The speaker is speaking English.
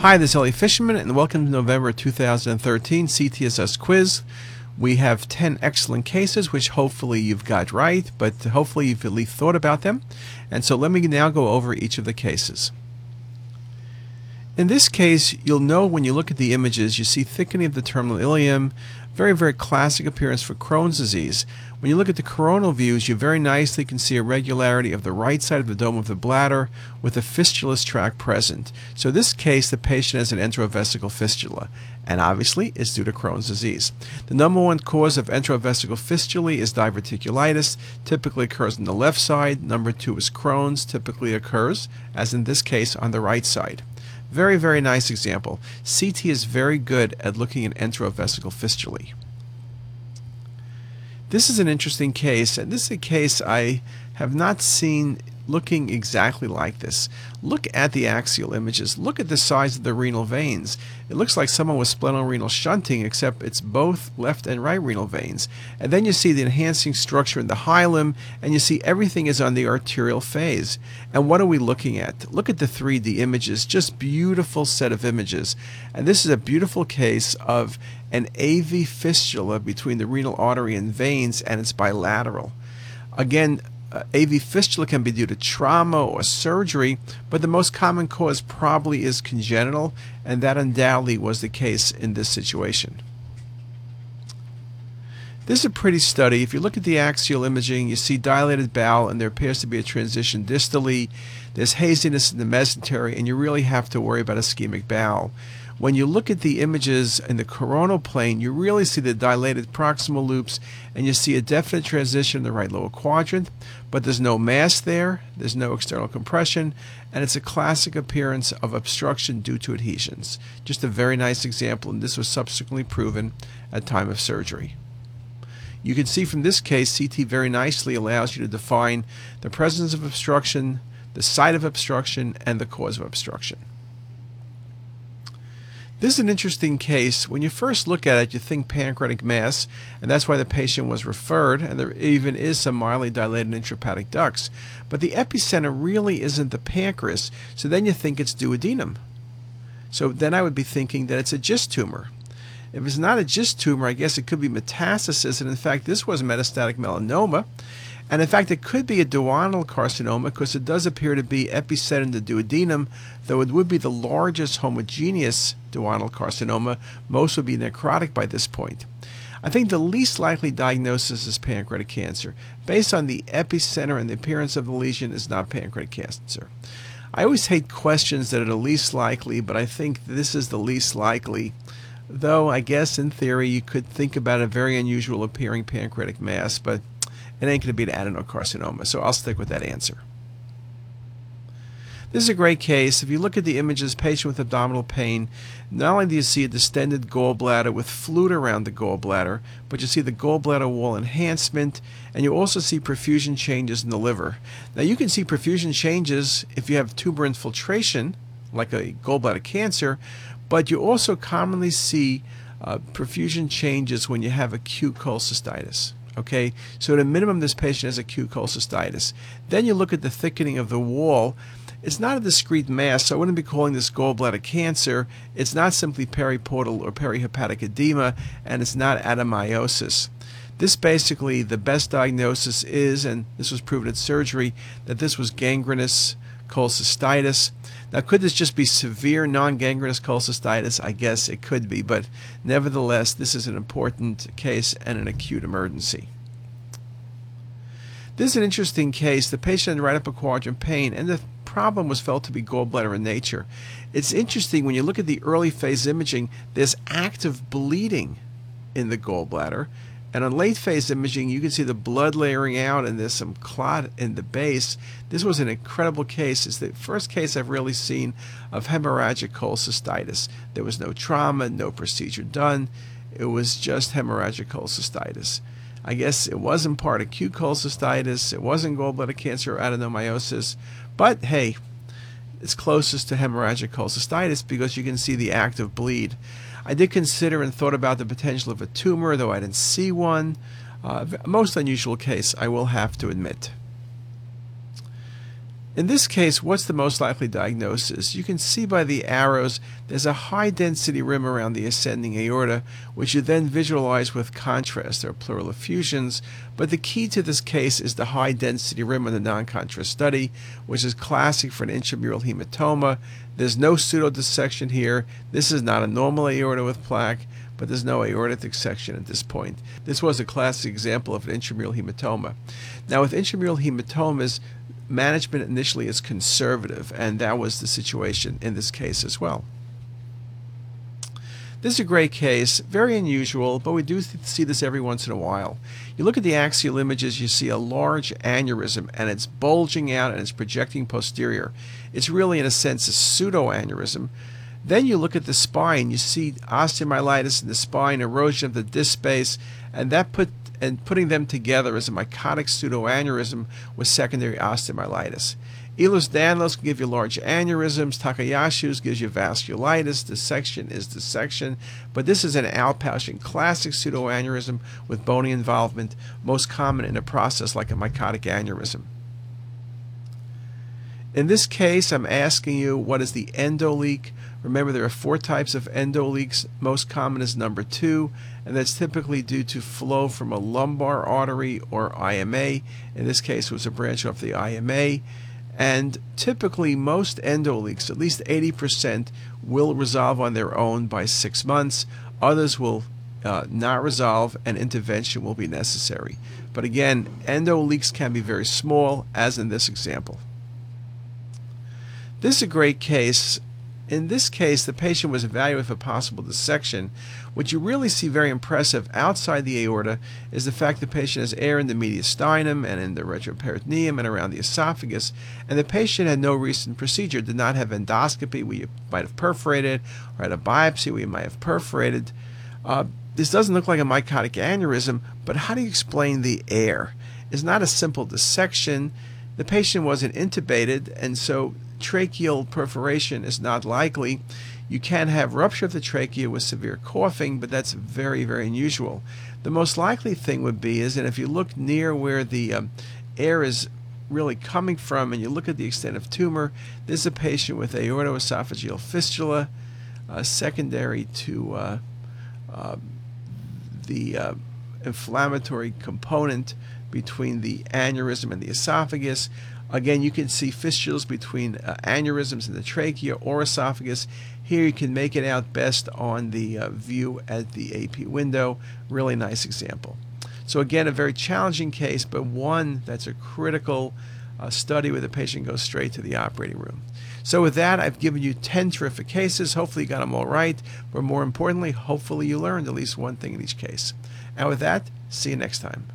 Hi, this is Elliot Fishman, and welcome to November 2013 CTisus quiz. We have 10 excellent cases, which hopefully you've got right, but hopefully you've at least thought about them. And so let me now go over each of the cases. In this case, you'll know when you look at the images, you see thickening of the terminal ileum, very, very classic appearance for Crohn's disease. When you look at the coronal views, you very nicely can see a regularity of the right side of the dome of the bladder with a fistulous tract present. So in this case, the patient has an enterovesical fistula, and obviously it's due to Crohn's disease. The number one cause of enterovesical fistulae is diverticulitis, typically occurs on the left side. Number two is Crohn's, typically occurs, as in this case, on the right side. Very, very nice example. CT is very good at looking at enterovesical fistulae. This is an interesting case, and this is a case I have not seen looking exactly like this. Look at the axial images. Look at the size of the renal veins. It looks like someone with splenorenal shunting, except it's both left and right renal veins. And then you see the enhancing structure in the hilum, and you see everything is on the arterial phase. And what are we looking at? Look at the 3D images, just beautiful set of images. And this is a beautiful case of an AV fistula between the renal artery and veins, and it's bilateral. Again, uh, AV fistula can be due to trauma or surgery, but the most common cause probably is congenital, and that undoubtedly was the case in this situation. This is a pretty study. If you look at the axial imaging, you see dilated bowel, and there appears to be a transition distally. There's haziness in the mesentery, and you really have to worry about ischemic bowel. When you look at the images in the coronal plane, you really see the dilated proximal loops and you see a definite transition in the right lower quadrant, but there's no mass there, there's no external compression, and it's a classic appearance of obstruction due to adhesions. Just a very nice example, and this was subsequently proven at time of surgery. You can see from this case, CT very nicely allows you to define the presence of obstruction, the site of obstruction, and the cause of obstruction. This is an interesting case. When you first look at it, you think pancreatic mass, and that's why the patient was referred, and there even is some mildly dilated intrahepatic ducts. But the epicenter really isn't the pancreas, so then you think it's duodenum. So then I would be thinking that it's a GIST tumor. If it's not a GIST tumor, I guess it could be metastasis, and in fact, this was metastatic melanoma. And in fact, it could be a duodenal carcinoma because it does appear to be epicenter in the duodenum, though it would be the largest homogeneous duodenal carcinoma. Most would be necrotic by this point. I think the least likely diagnosis is pancreatic cancer. Based on the epicenter and the appearance of the lesion, is not pancreatic cancer. I always hate questions that are the least likely, but I think this is the least likely. Though I guess in theory you could think about a very unusual appearing pancreatic mass, but it ain't going to be an adenocarcinoma. So I'll stick with that answer. This is a great case. If you look at the images, patient with abdominal pain, not only do you see a distended gallbladder with fluid around the gallbladder, but you see the gallbladder wall enhancement, and you also see perfusion changes in the liver. Now you can see perfusion changes if you have tumor infiltration, like a gallbladder cancer, but you also commonly see uh, perfusion changes when you have acute cholecystitis. Okay, so at a minimum, this patient has acute cholecystitis. Then you look at the thickening of the wall. It's not a discrete mass, so I wouldn't be calling this gallbladder cancer. It's not simply periportal or perihepatic edema, and it's not adenomyosis. This basically, the best diagnosis is, and this was proven at surgery, that this was gangrenous cholecystitis. Now, could this just be severe non gangrenous cholecystitis? I guess it could be, but nevertheless, this is an important case and an acute emergency. This is an interesting case. The patient had right upper quadrant pain, and the problem was felt to be gallbladder in nature. It's interesting when you look at the early phase imaging, there's active bleeding in the gallbladder. And on late phase imaging, you can see the blood layering out and there's some clot in the base. This was an incredible case. It's the first case I've really seen of hemorrhagic cholecystitis. There was no trauma, no procedure done. It was just hemorrhagic cholecystitis. I guess it wasn't part acute cholecystitis. It wasn't gallbladder cancer or adenomyosis. But hey, it's closest to hemorrhagic cholecystitis because you can see the active bleed. I did consider and thought about the potential of a tumor, though I didn't see one. Uh, most unusual case, I will have to admit. In this case, what's the most likely diagnosis? You can see by the arrows there's a high density rim around the ascending aorta, which you then visualize with contrast. Are pleural effusions, but the key to this case is the high density rim in the non contrast study, which is classic for an intramural hematoma. There's no pseudodissection here. This is not a normal aorta with plaque, but there's no aortic dissection at this point. This was a classic example of an intramural hematoma. Now, with intramural hematomas, management initially is conservative, and that was the situation in this case as well. This is a great case, very unusual, but we do see this every once in a while. You look at the axial images, you see a large aneurysm, and it's bulging out and it's projecting posterior. It's really, in a sense, a pseudoaneurysm. Then you look at the spine, you see osteomyelitis in the spine, erosion of the disc space, and that put and putting them together as a mycotic pseudoaneurysm with secondary osteomyelitis. Ehlers-Danlos can give you large aneurysms. Takayasu's gives you vasculitis. Dissection is dissection. But this is an outpatient classic pseudoaneurysm with bony involvement, most common in a process like a mycotic aneurysm. In this case, I'm asking you what is the endoleak? Remember, there are four types of endoleaks. Most common is number two, and that's typically due to flow from a lumbar artery or IMA. In this case, it was a branch off the IMA. And typically, most endoleaks, at least 80%, will resolve on their own by six months. Others will uh, not resolve, and intervention will be necessary. But again, endoleaks can be very small, as in this example. This is a great case in this case, the patient was evaluated for possible dissection. What you really see very impressive outside the aorta is the fact the patient has air in the mediastinum and in the retroperitoneum and around the esophagus, and the patient had no recent procedure, did not have endoscopy where you might have perforated, or had a biopsy where you might have perforated. Uh, this doesn't look like a mycotic aneurysm, but how do you explain the air? It's not a simple dissection. The patient wasn't intubated, and so tracheal perforation is not likely. You can have rupture of the trachea with severe coughing, but that's very, very unusual. The most likely thing would be is that if you look near where the um, air is really coming from and you look at the extent of tumor, this is a patient with aortoesophageal fistula, uh, secondary to uh, uh, the inflammatory component between the aneurysm and the esophagus. Again, you can see fistulas between uh, aneurysms in the trachea or esophagus. Here you can make it out best on the uh, view at the AP window. Really nice example. So again, a very challenging case, but one that's a critical uh, study where the patient goes straight to the operating room. So with that, I've given you 10 terrific cases. Hopefully you got them all right, but more importantly, hopefully you learned at least one thing in each case. And with that, see you next time.